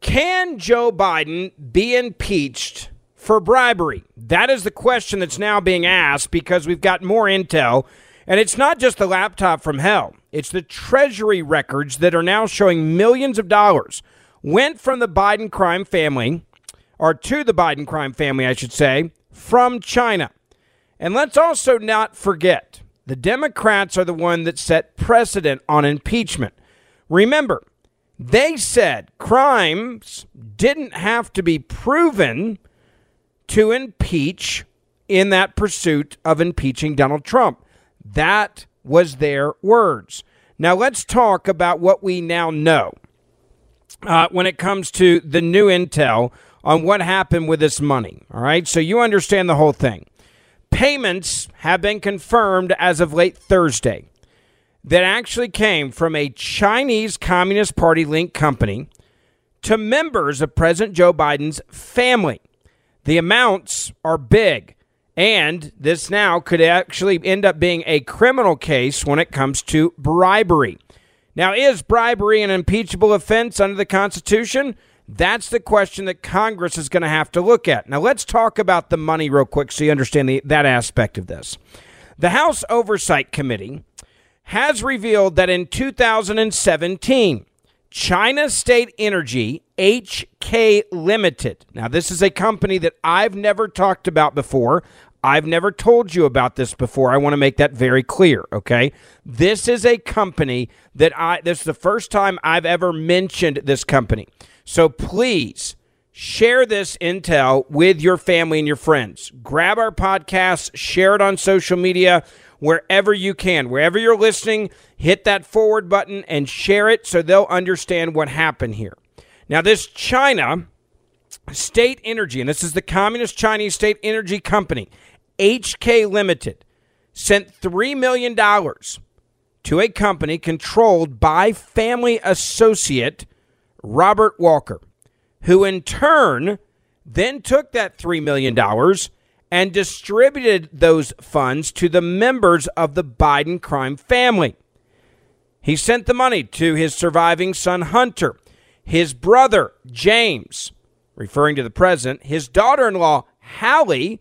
Can Joe Biden be impeached for bribery? That is the question that's now being asked because we've got more intel. And it's not just the laptop from hell, it's the Treasury records that are now showing millions of dollars went from the Biden crime family, or to the Biden crime family, I should say, from China. And let's also not forget the Democrats are the one that set precedent on impeachment. Remember, they said crimes didn't have to be proven to impeach in that pursuit of impeaching Donald Trump. That was their words. Now, let's talk about what we now know uh, when it comes to the new intel on what happened with this money. All right, so you understand the whole thing. Payments have been confirmed as of late Thursday that actually came from a Chinese Communist Party linked company to members of President Joe Biden's family. The amounts are big, and this now could actually end up being a criminal case when it comes to bribery. Now, is bribery an impeachable offense under the Constitution? That's the question that Congress is going to have to look at. Now, let's talk about the money real quick so you understand the, that aspect of this. The House Oversight Committee has revealed that in 2017, China State Energy, HK Limited. Now, this is a company that I've never talked about before. I've never told you about this before. I want to make that very clear, okay? This is a company that I, this is the first time I've ever mentioned this company. So please share this intel with your family and your friends. Grab our podcast, share it on social media wherever you can. Wherever you're listening, hit that forward button and share it so they'll understand what happened here. Now, this China State Energy, and this is the Communist Chinese State Energy Company, HK Limited, sent $3 million to a company controlled by family associate Robert Walker, who in turn then took that $3 million and distributed those funds to the members of the Biden crime family. He sent the money to his surviving son, Hunter, his brother, James, referring to the president, his daughter in law, Hallie,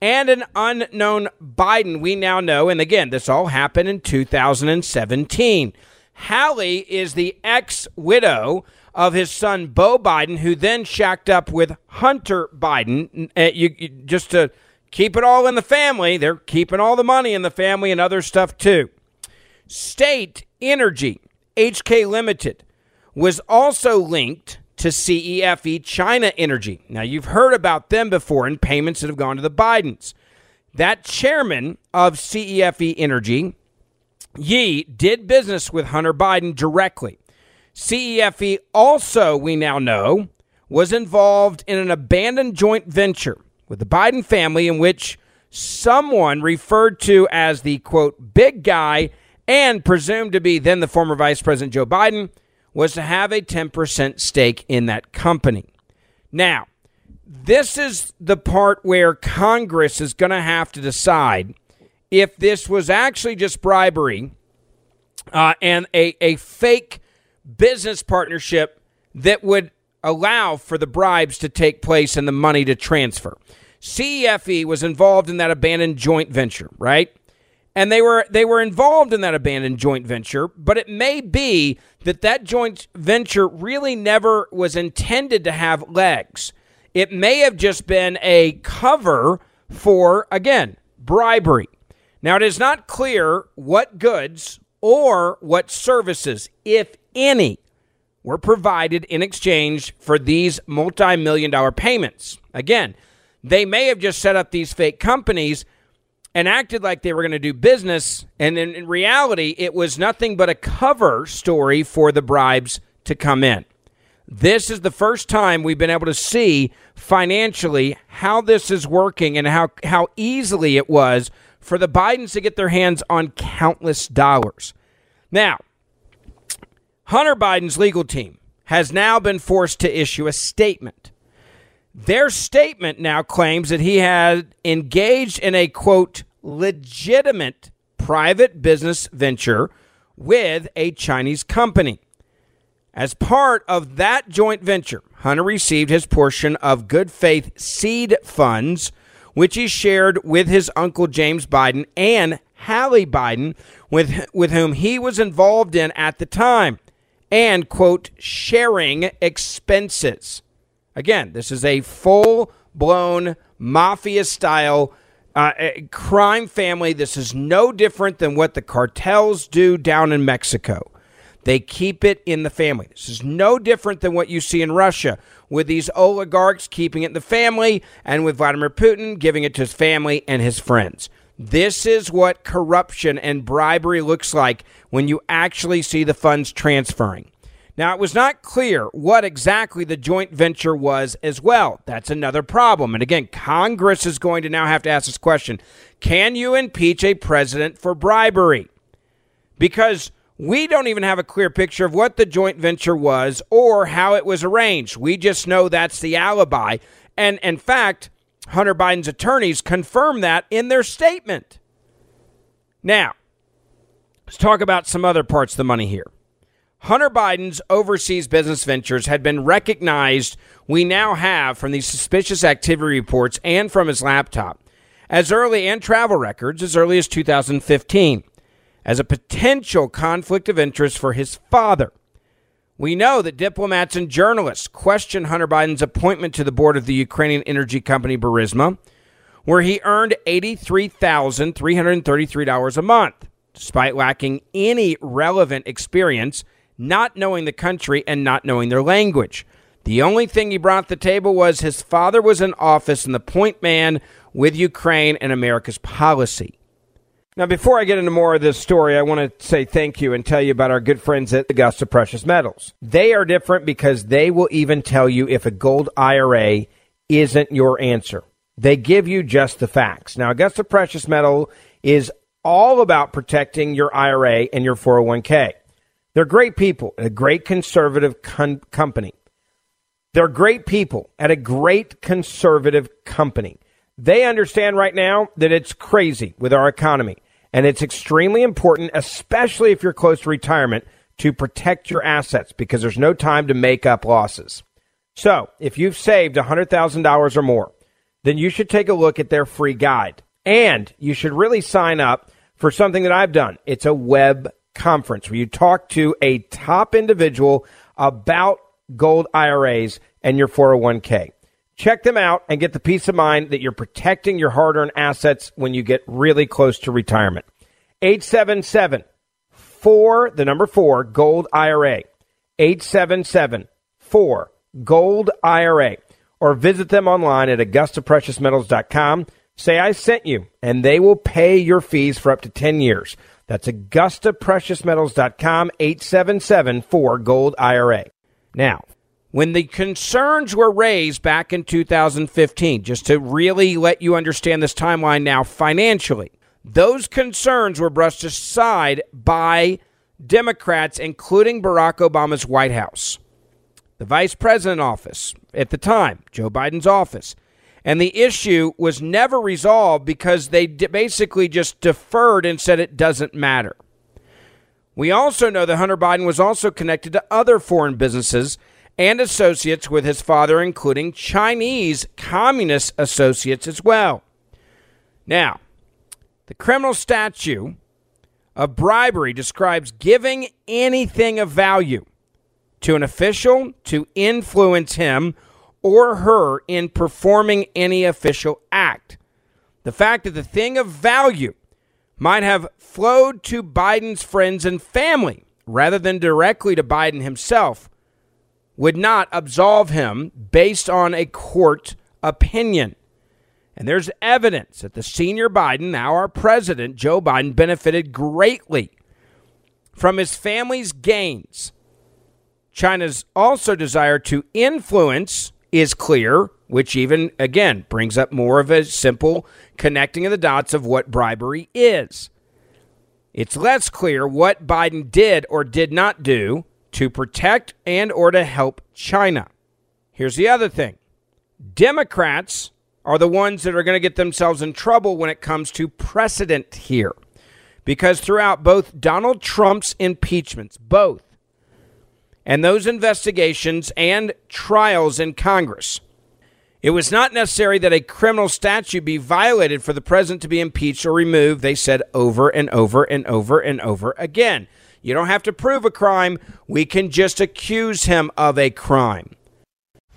and an unknown Biden, we now know. And again, this all happened in 2017. Hallie is the ex widow of his son Beau Biden, who then shacked up with Hunter Biden. Uh, you, you, just to keep it all in the family, they're keeping all the money in the family and other stuff too. State Energy, HK Limited, was also linked to CEFC China Energy. Now, you've heard about them before in payments that have gone to the Bidens. That chairman of CEFC Energy, Yi, did business with Hunter Biden directly. CEFC also, we now know, was involved in an abandoned joint venture with the Biden family in which someone referred to as the quote big guy and presumed to be then the former Vice President Joe Biden was to have a 10% stake in that company. Now, this is the part where Congress is going to have to decide if this was actually just bribery uh, and a, a fake business partnership that would allow for the bribes to take place and the money to transfer. CEFC was involved in that abandoned joint venture, right? And they were they were involved in that abandoned joint venture, but it may be that that joint venture really never was intended to have legs. It may have just been a cover for again, bribery. Now it is not clear what goods or what services, if any, were provided in exchange for these multi million dollar payments. Again, they may have just set up these fake companies and acted like they were going to do business. And in, in, reality, it was nothing but a cover story for the bribes to come in. This is the first time we've been able to see financially how this is working and how, how easily it was for the Bidens to get their hands on countless dollars. Now, Hunter Biden's legal team has now been forced to issue a statement. Their statement now claims that he had engaged in a quote, legitimate private business venture with a Chinese company. As part of that joint venture, Hunter received his portion of good faith seed funds, which he shared with his uncle James Biden and Hallie Biden, with, with whom he was involved in at the time and, quote, sharing expenses. Again, this is a full blown mafia style uh, crime family. This is no different than what the cartels do down in Mexico. They keep it in the family. This is no different than what you see in Russia with these oligarchs keeping it in the family and with Vladimir Putin giving it to his family and his friends. This is what corruption and bribery looks like when you actually see the funds transferring. Now, it was not clear what exactly the joint venture was as well. That's another problem. And again, Congress is going to now have to ask this question Can you impeach a president for bribery? Because we don't even have a clear picture of what the joint venture was or how it was arranged. We just know that's the alibi. And in fact, Hunter Biden's attorneys confirm that in their statement. Now, let's talk about some other parts of the money here. Hunter Biden's overseas business ventures had been recognized, we now have from these suspicious activity reports and from his laptop, as early and travel records as early as 2015, as a potential conflict of interest for his father. We know that diplomats and journalists question Hunter Biden's appointment to the board of the Ukrainian energy company Burisma, where he earned $83,333 a month, despite lacking any relevant experience not knowing the country and not knowing their language. The only thing he brought to the table was his father was in office and the point man with Ukraine and America's policy. Now, before I get into more of this story, I want to say thank you and tell you about our good friends at Augusta Precious Metals. They are different because they will even tell you if a gold IRA isn't your answer. They give you just the facts. Now, Augusta Precious Metal is all about protecting your IRA and your 401k. They're great people a great conservative con- company. They're great people at a great conservative company. They understand right now that it's crazy with our economy, and it's extremely important, especially if you're close to retirement, to protect your assets because there's no time to make up losses. So, if you've saved $100,000 or more, then you should take a look at their free guide. And you should really sign up for something that I've done. It's a web conference where you talk to a top individual about gold IRAs and your 401k. Check them out and get the peace of mind that you're protecting your hard earned assets when you get really close to retirement. 877 4, the number 4, Gold IRA. 877 4 Gold IRA. Or visit them online at AugustaPreciousMetals.com. Say I sent you, and they will pay your fees for up to 10 years. That's AugustaPreciousMetals.com, 877 4 Gold IRA. Now, when the concerns were raised back in 2015, just to really let you understand this timeline now financially, those concerns were brushed aside by Democrats, including Barack Obama's White House, the vice president office at the time, Joe Biden's office. And the issue was never resolved because they basically just deferred and said it doesn't matter. We also know that Hunter Biden was also connected to other foreign businesses and associates with his father, including Chinese communist associates as well. Now, the criminal statute of bribery describes giving anything of value to an official to influence him or her in performing any official act. The fact that the thing of value might have flowed to Biden's friends and family rather than directly to Biden himself would not absolve him based on a court opinion. And there's evidence that the senior Biden, now our president, Joe Biden, benefited greatly from his family's gains. China's also desire to influence is clear, which even, again, brings up more of a simple connecting of the dots of what bribery is. It's less clear what Biden did or did not do to protect and or to help China. Here's the other thing. Democrats are the ones that are going to get themselves in trouble when it comes to precedent here. Because throughout both Donald Trump's impeachments, both, and those investigations and trials in Congress, it was not necessary that a criminal statute be violated for the president to be impeached or removed, they said over and over and over and over again. You don't have to prove a crime, we can just accuse him of a crime.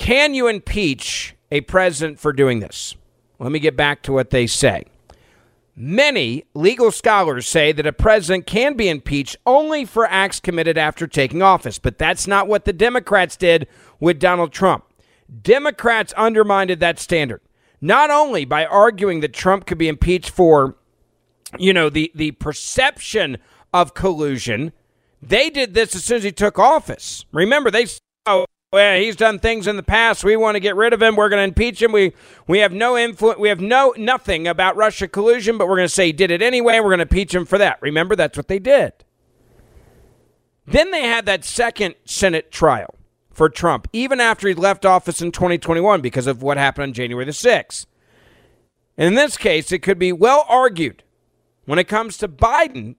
Can you impeach a president for doing this? Let me get back to what they say. Many legal scholars say that a president can be impeached only for acts committed after taking office, but that's not what the Democrats did with Donald Trump. Democrats undermined that standard, not only by arguing that Trump could be impeached for, you know, the, the perception of collusion, they did this as soon as he took office. Remember, they oh, well, he's done things in the past. We want to get rid of him. We're going to impeach him. We we have no influence. We have no nothing about Russia collusion, but we're going to say he did it anyway. We're going to impeach him for that. Remember, that's what they did. Then they had that second Senate trial for Trump, even after he left office in 2021 because of what happened on January the 6th. And in this case, it could be well argued when it comes to Biden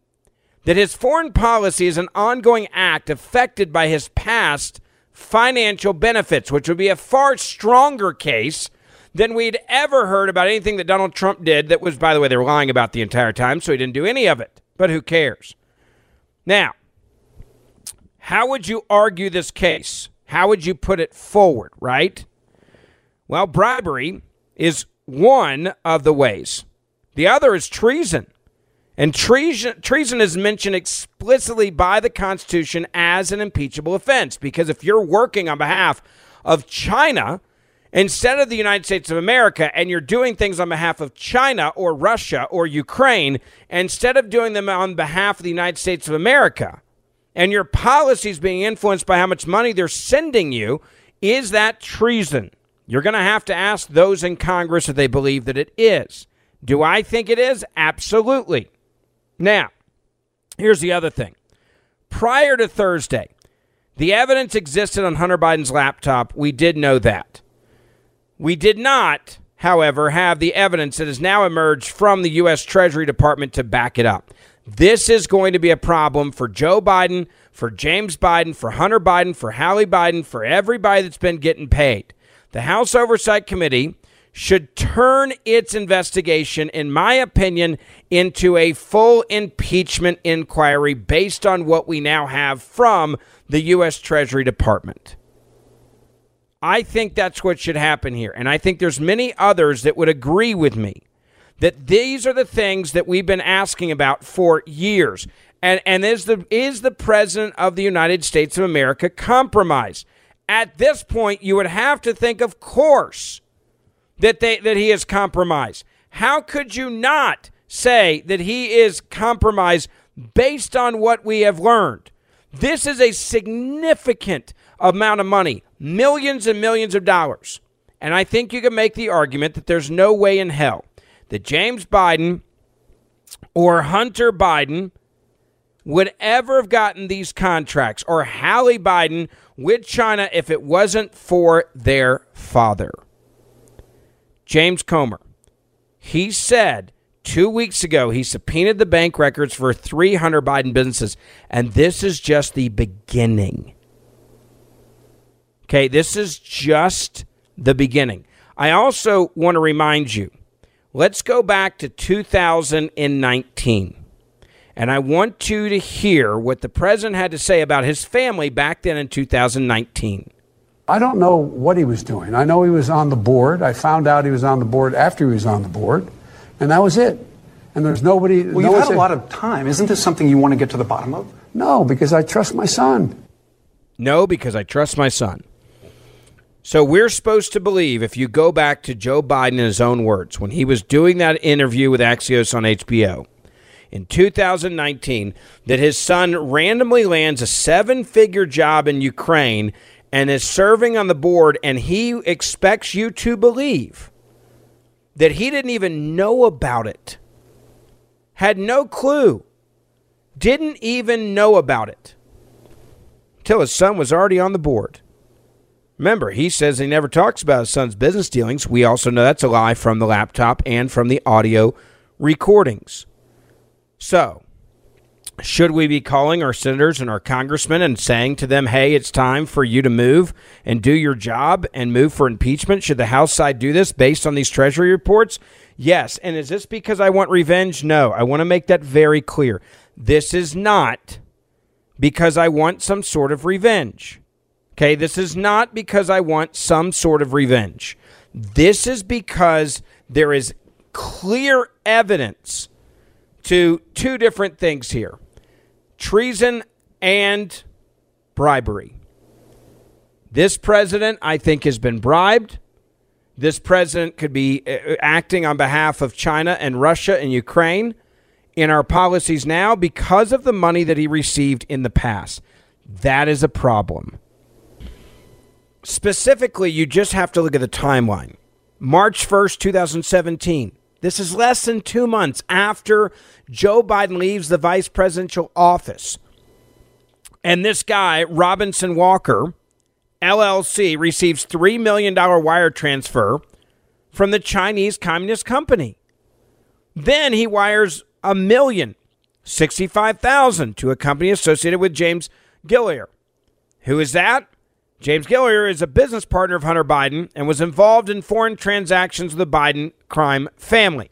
that his foreign policy is an ongoing act affected by his past financial benefits, which would be a far stronger case than we'd ever heard about anything that Donald Trump did that was, by the way, they were lying about the entire time, so he didn't do any of it. But who cares? Now, how would you argue this case? How would you put it forward, right? Well, bribery is one of the ways. The other is treason. And treason, treason is mentioned explicitly by the Constitution as an impeachable offense because if you're working on behalf of China instead of the United States of America and you're doing things on behalf of China or Russia or Ukraine instead of doing them on behalf of the United States of America, and your policies being influenced by how much money they're sending you, is that treason? You're going to have to ask those in Congress if they believe that it is. Do I think it is? Absolutely. Now, here's the other thing. Prior to Thursday, the evidence existed on Hunter Biden's laptop. We did know that. We did not, however, have the evidence that has now emerged from the U.S. Treasury Department to back it up. This is going to be a problem for Joe Biden, for James Biden, for Hunter Biden, for Hallie Biden, for everybody that's been getting paid. The House Oversight Committee should turn its investigation, in my opinion, into a full impeachment inquiry based on what we now have from the U.S. Treasury Department. I think that's what should happen here. And I think there's many others that would agree with me that these are the things that we've been asking about for years. And, and is, the, is the President of the United States of America compromised? At this point, you would have to think, of course, that, they, that he is compromised. How could you not say that he is compromised based on what we have learned? This is a significant amount of money, millions and millions of dollars. And I think you can make the argument that there's no way in hell that James Biden or Hunter Biden would ever have gotten these contracts or Hallie Biden with China if it wasn't for their father. James Comer. He said two weeks ago he subpoenaed the bank records for 300 Biden businesses, and this is just the beginning. Okay, this is just the beginning. I also want to remind you let's go back to 2019. And I want you to hear what the president had to say about his family back then in 2019. I don't know what he was doing. I know he was on the board. I found out he was on the board after he was on the board, and that was it. And there's nobody. Well, no you've had a lot of time. Isn't this something you want to get to the bottom of? No, because I trust my son. No, because I trust my son. So we're supposed to believe, if you go back to Joe Biden in his own words, when he was doing that interview with Axios on HBO in 2019, that his son randomly lands a seven figure job in Ukraine and is serving on the board, and he expects you to believe that he didn't even know about it, had no clue, didn't even know about it till his son was already on the board. Remember, he says he never talks about his son's business dealings. We also know that's a lie from the laptop and from the audio recordings. So, should we be calling our senators and our congressmen and saying to them, hey, it's time for you to move and do your job and move for impeachment? Should the House side do this based on these Treasury reports? Yes. And is this because I want revenge? No. I want to make that very clear. This is not because I want some sort of revenge. Okay, this is not because I want some sort of revenge. This is because there is clear evidence to two different things here treason and bribery. This president, I think, has been bribed. This president could be uh, acting on behalf of China and Russia and Ukraine in our policies now because of the money that he received in the past. That is a problem. Specifically, you just have to look at the timeline. March 1st, 2017. This is less than two months after Joe Biden leaves the vice presidential office. And this guy, Robinson Walker, LLC, receives $3 million wire transfer from the Chinese Communist Company. Then he wires a million, 65,000 to a company associated with James Gilliar. Who is that? James Gilliar is a business partner of Hunter Biden and was involved in foreign transactions with the Biden crime family.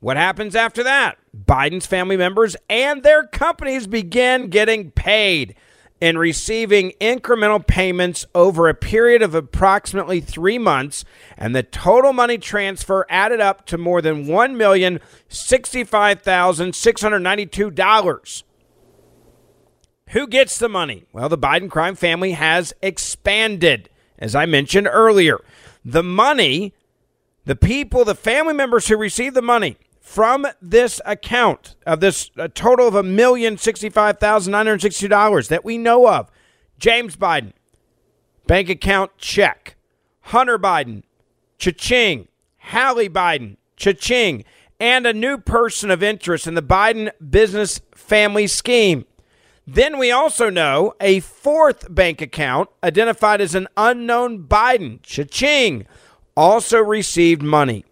What happens after that? Biden's family members and their companies begin getting paid and receiving incremental payments over a period of approximately three months, and the total money transfer added up to more than $1,065,692. Who gets the money? Well, the Biden crime family has expanded, as I mentioned earlier. The money, the people, the family members who receive the money from this account of this total of a million sixty-five thousand nine hundred sixty dollars that we know of. James Biden, bank account check. Hunter Biden, cha-ching. Hallie Biden, cha-ching. And a new person of interest in the Biden business family scheme. Then we also know a fourth bank account identified as an unknown Biden, cha-ching, also received money.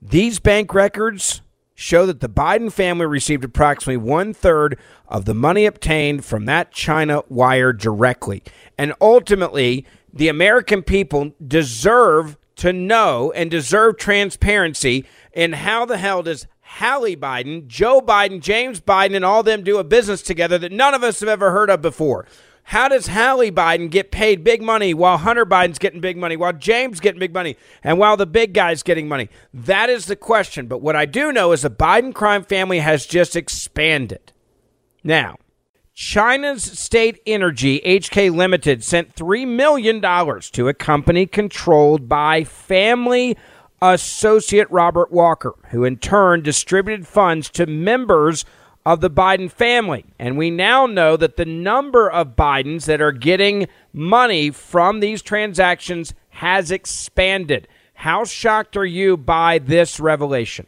These bank records show that the Biden family received approximately one third of the money obtained from that China wire directly. And ultimately, the American people deserve to know and deserve transparency in how the hell does Hallie Biden, Joe Biden, James Biden, and all them do a business together that none of us have ever heard of before. How does Hallie Biden get paid big money while Hunter Biden's getting big money, while James getting big money, and while the big guy's getting money? That is the question. But what I do know is the Biden crime family has just expanded. Now, China's State Energy, HK Limited, sent $3 million to a company controlled by family associate Robert Walker, who in turn distributed funds to members of the Biden family. And we now know that the number of Bidens that are getting money from these transactions has expanded. How shocked are you by this revelation?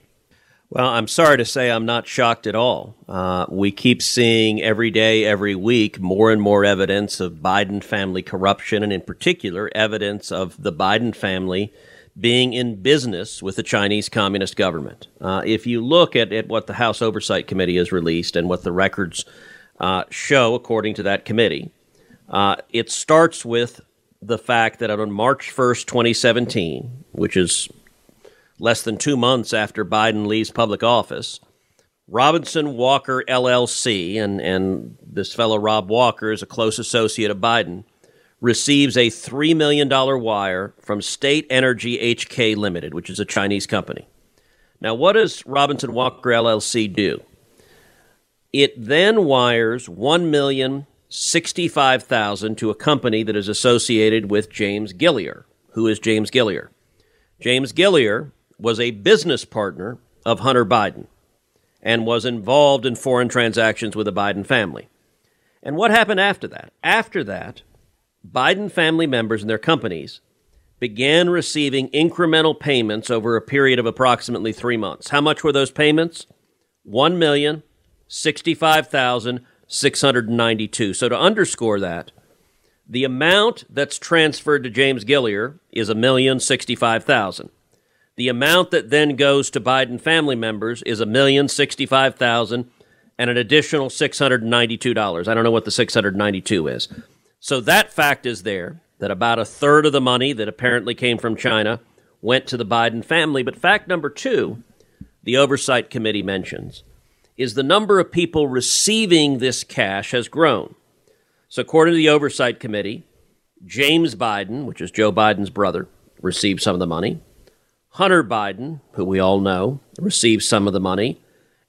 Well, I'm sorry to say I'm not shocked at all. Uh, we keep seeing every day, every week, more and more evidence of Biden family corruption, and in particular, evidence of the Biden family being in business with the Chinese Communist government. Uh, if you look at, at what the House Oversight Committee has released and what the records uh, show, according to that committee, uh, it starts with the fact that on March 1st, 2017, which is less than two months after Biden leaves public office, Robinson Walker LLC, and, and this fellow Rob Walker is a close associate of Biden, receives a $3 million wire from State Energy HK Limited, which is a Chinese company. Now, what does Robinson Walker LLC do? It then wires 1,065,000 to a company that is associated with James Gilliar. Who is James Gilliar? James Gilliar was a business partner of Hunter Biden and was involved in foreign transactions with the Biden family. And what happened after that? After that, Biden family members and their companies began receiving incremental payments over a period of approximately three months. How much were those payments? One million sixty-five thousand six hundred ninety-two. So to underscore that, the amount that's transferred to James Gilliar is a million sixty-five thousand. The amount that then goes to Biden family members is a million sixty-five thousand and an additional six hundred ninety-two dollars. I don't know what the six hundred ninety-two is. So that fact is there that about a third of the money that apparently came from China went to the Biden family. But fact number two, the Oversight Committee mentions, is the number of people receiving this cash has grown. So, according to the Oversight Committee, James Biden, which is Joe Biden's brother, received some of the money. Hunter Biden, who we all know, received some of the money.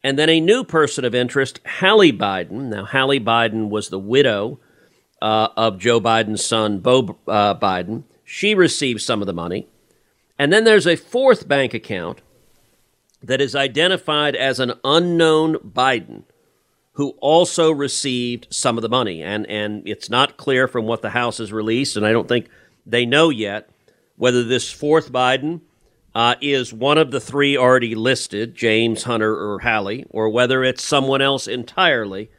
And then a new person of interest, Hallie Biden. Now, Hallie Biden was the widow uh, of Joe Biden's son, Beau uh, Biden. She received some of the money. And then there's a fourth bank account that is identified as an unknown Biden who also received some of the money. And, and it's not clear from what the House has released, and I don't think they know yet whether this fourth Biden uh, is one of the three already listed, James, Hunter, or Hallie, or whether it's someone else entirely.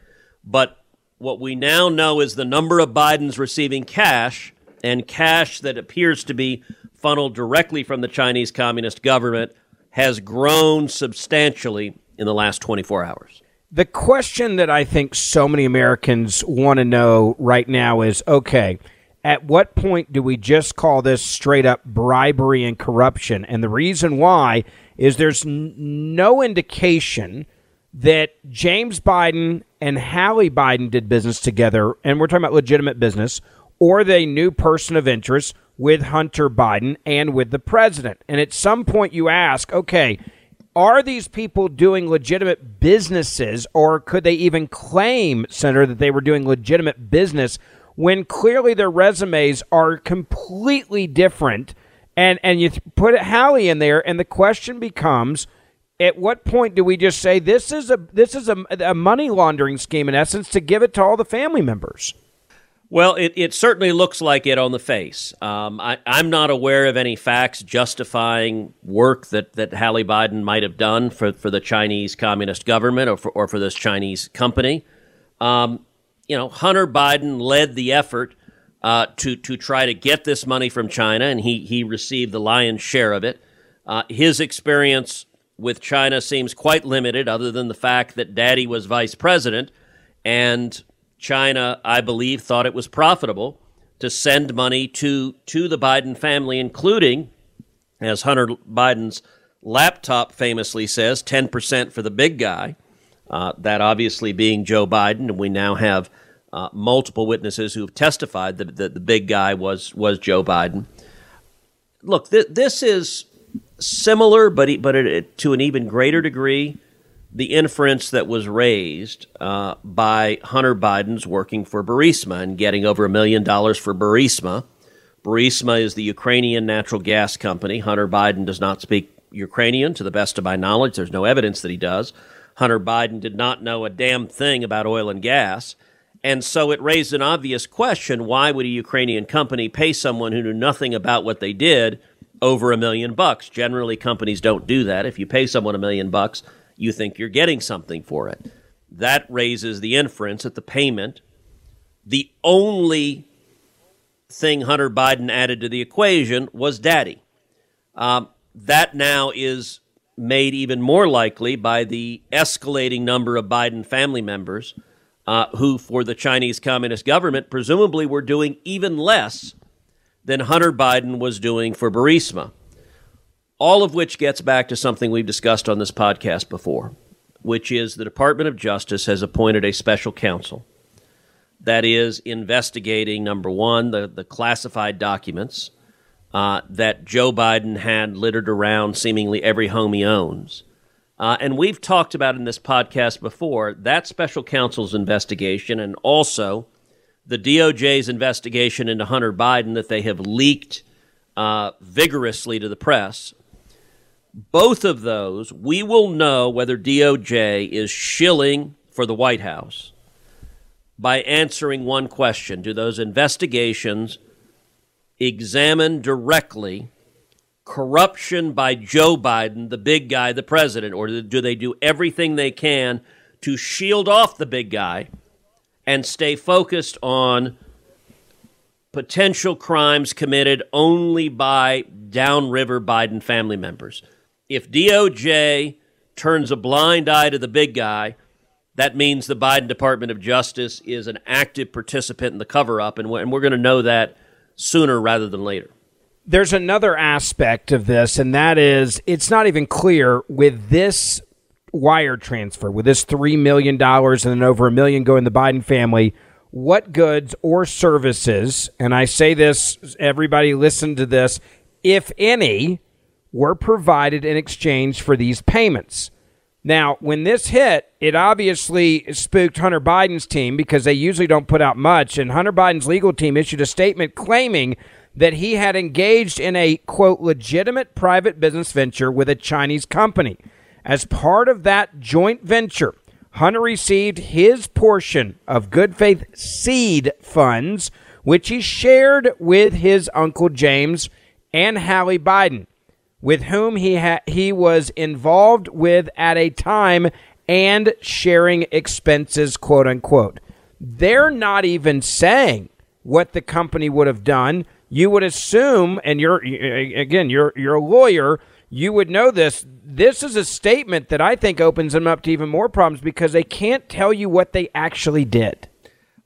But what we now know is the number of Bidens receiving cash and cash that appears to be funneled directly from the Chinese Communist government has grown substantially in the last 24 hours. The question that I think so many Americans want to know right now is okay, at what point do we just call this straight up bribery and corruption? And the reason why is there's n- no indication that James Biden and Hallie Biden did business together, and we're talking about legitimate business, or they knew person of interest with Hunter Biden and with the president. And at some point, you ask, okay, are these people doing legitimate businesses, or could they even claim, Senator, that they were doing legitimate business when clearly their resumes are completely different? And and you put Hallie in there, and the question becomes at what point do we just say this is a this is a, a money laundering scheme in essence to give it to all the family members? Well, it, it certainly looks like it on the face. Um, I, I'm not aware of any facts justifying work that, that Hallie Biden might have done for, for the Chinese Communist government or for, or for this Chinese company. Um, you know, Hunter Biden led the effort uh, to, to try to get this money from China, and he, he received the lion's share of it. Uh, his experience with China seems quite limited, other than the fact that daddy was vice president, and China, I believe, thought it was profitable to send money to, to the Biden family, including, as Hunter Biden's laptop famously says, 10% for the big guy. Uh, that obviously being Joe Biden, and we now have uh, multiple witnesses who have testified that, that the big guy was was Joe Biden. Look, th- this is similar, but but it, to an even greater degree, the inference that was raised uh, by Hunter Biden's working for Burisma and getting over a million dollars for Burisma. Burisma is the Ukrainian natural gas company. Hunter Biden does not speak Ukrainian, to the best of my knowledge. There's no evidence that he does. Hunter Biden did not know a damn thing about oil and gas. And so it raised an obvious question why would a Ukrainian company pay someone who knew nothing about what they did over a million bucks. Generally, companies don't do that. If you pay someone a million bucks, you think you're getting something for it. That raises the inference that the payment, the only thing Hunter Biden added to the equation was daddy. Um, that now is made even more likely by the escalating number of Biden family members uh, who, for the Chinese Communist government, presumably were doing even less than Hunter Biden was doing for Burisma. All of which gets back to something we've discussed on this podcast before, which is the Department of Justice has appointed a special counsel that is investigating number one, the, the classified documents uh, that Joe Biden had littered around seemingly every home he owns. Uh, and we've talked about in this podcast before that special counsel's investigation and also the DOJ's investigation into Hunter Biden that they have leaked uh, vigorously to the press. Both of those, we will know whether DOJ is shilling for the White House by answering one question Do those investigations examine directly corruption by Joe Biden, the big guy, the president, or do they do everything they can to shield off the big guy? And stay focused on potential crimes committed only by downriver Biden family members. If DOJ turns a blind eye to the big guy, that means the Biden Department of Justice is an active participant in the cover up, and we're, going to know that sooner rather than later. There's another aspect of this, and that is it's not even clear with this wire transfer with this $3 million and then over a million going to the Biden family, what goods or services, and I say this, everybody listen to this, if any, were provided in exchange for these payments? Now, when this hit, it obviously spooked Hunter Biden's team because they usually don't put out much. And Hunter Biden's legal team issued a statement claiming that he had engaged in a, quote, legitimate private business venture with a Chinese company. As part of that joint venture, Hunter received his portion of good faith seed funds, which he shared with his uncle James and Hallie Biden, with whom he ha- he was involved with at a time and sharing expenses, quote unquote. They're not even saying what the company would have done. You would assume, and you're again, you're you're a lawyer you would know this. This is a statement that I think opens them up to even more problems because they can't tell you what they actually did.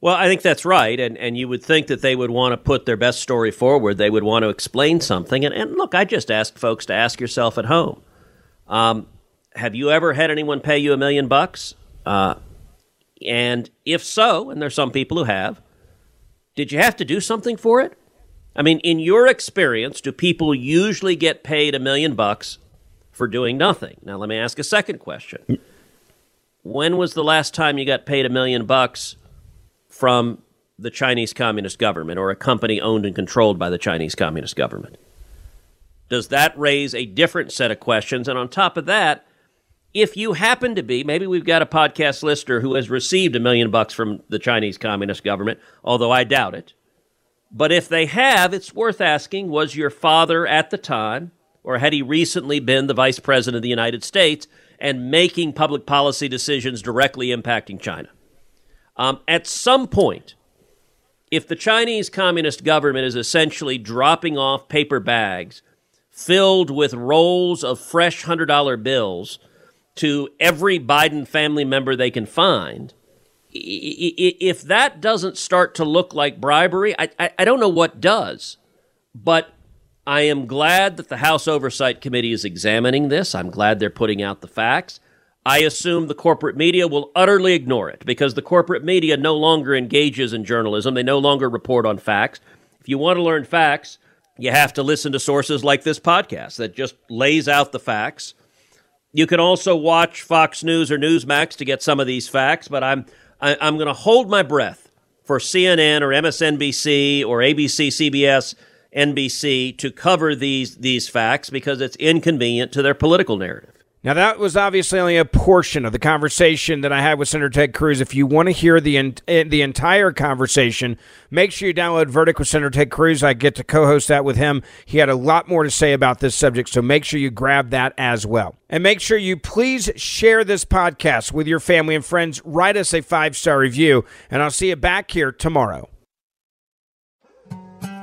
Well, I think that's right. And, and you would think that they would want to put their best story forward. They would want to explain something. And, and look, I just ask folks to ask yourself at home um, have you ever had anyone pay you a million bucks? Uh, and if so, and there's some people who have, did you have to do something for it? I mean, in your experience, do people usually get paid a million bucks for doing nothing? Now, let me ask a second question. When was the last time you got paid a million bucks from the Chinese Communist government or a company owned and controlled by the Chinese Communist government? Does that raise a different set of questions? And on top of that, if you happen to be, maybe we've got a podcast listener who has received a million bucks from the Chinese Communist government, although I doubt it. But if they have, it's worth asking was your father at the time, or had he recently been the vice president of the United States and making public policy decisions directly impacting China? Um, at some point, if the Chinese Communist government is essentially dropping off paper bags filled with rolls of fresh $100 bills to every Biden family member they can find, if that doesn't start to look like bribery, I, I, I, don't know what does. But I am glad that the House Oversight Committee is examining this. I'm glad they're putting out the facts. I assume the corporate media will utterly ignore it because the corporate media no longer engages in journalism. They no longer report on facts. If you want to learn facts, you have to listen to sources like this podcast that just lays out the facts. You can also watch Fox News or Newsmax to get some of these facts, but I'm I, I'm going to hold my breath for CNN or MSNBC or ABC, CBS, NBC to cover these these facts because it's inconvenient to their political narrative. Now, that was obviously only a portion of the conversation that I had with Senator Ted Cruz. If you want to hear the eh, the entire conversation, make sure you download Verdict with Senator Ted Cruz. I get to co host that with him. He had a lot more to say about this subject, so make sure you grab that as well. And make sure you please share this podcast with your family and friends. Write us a five star review, and I'll see you back here tomorrow.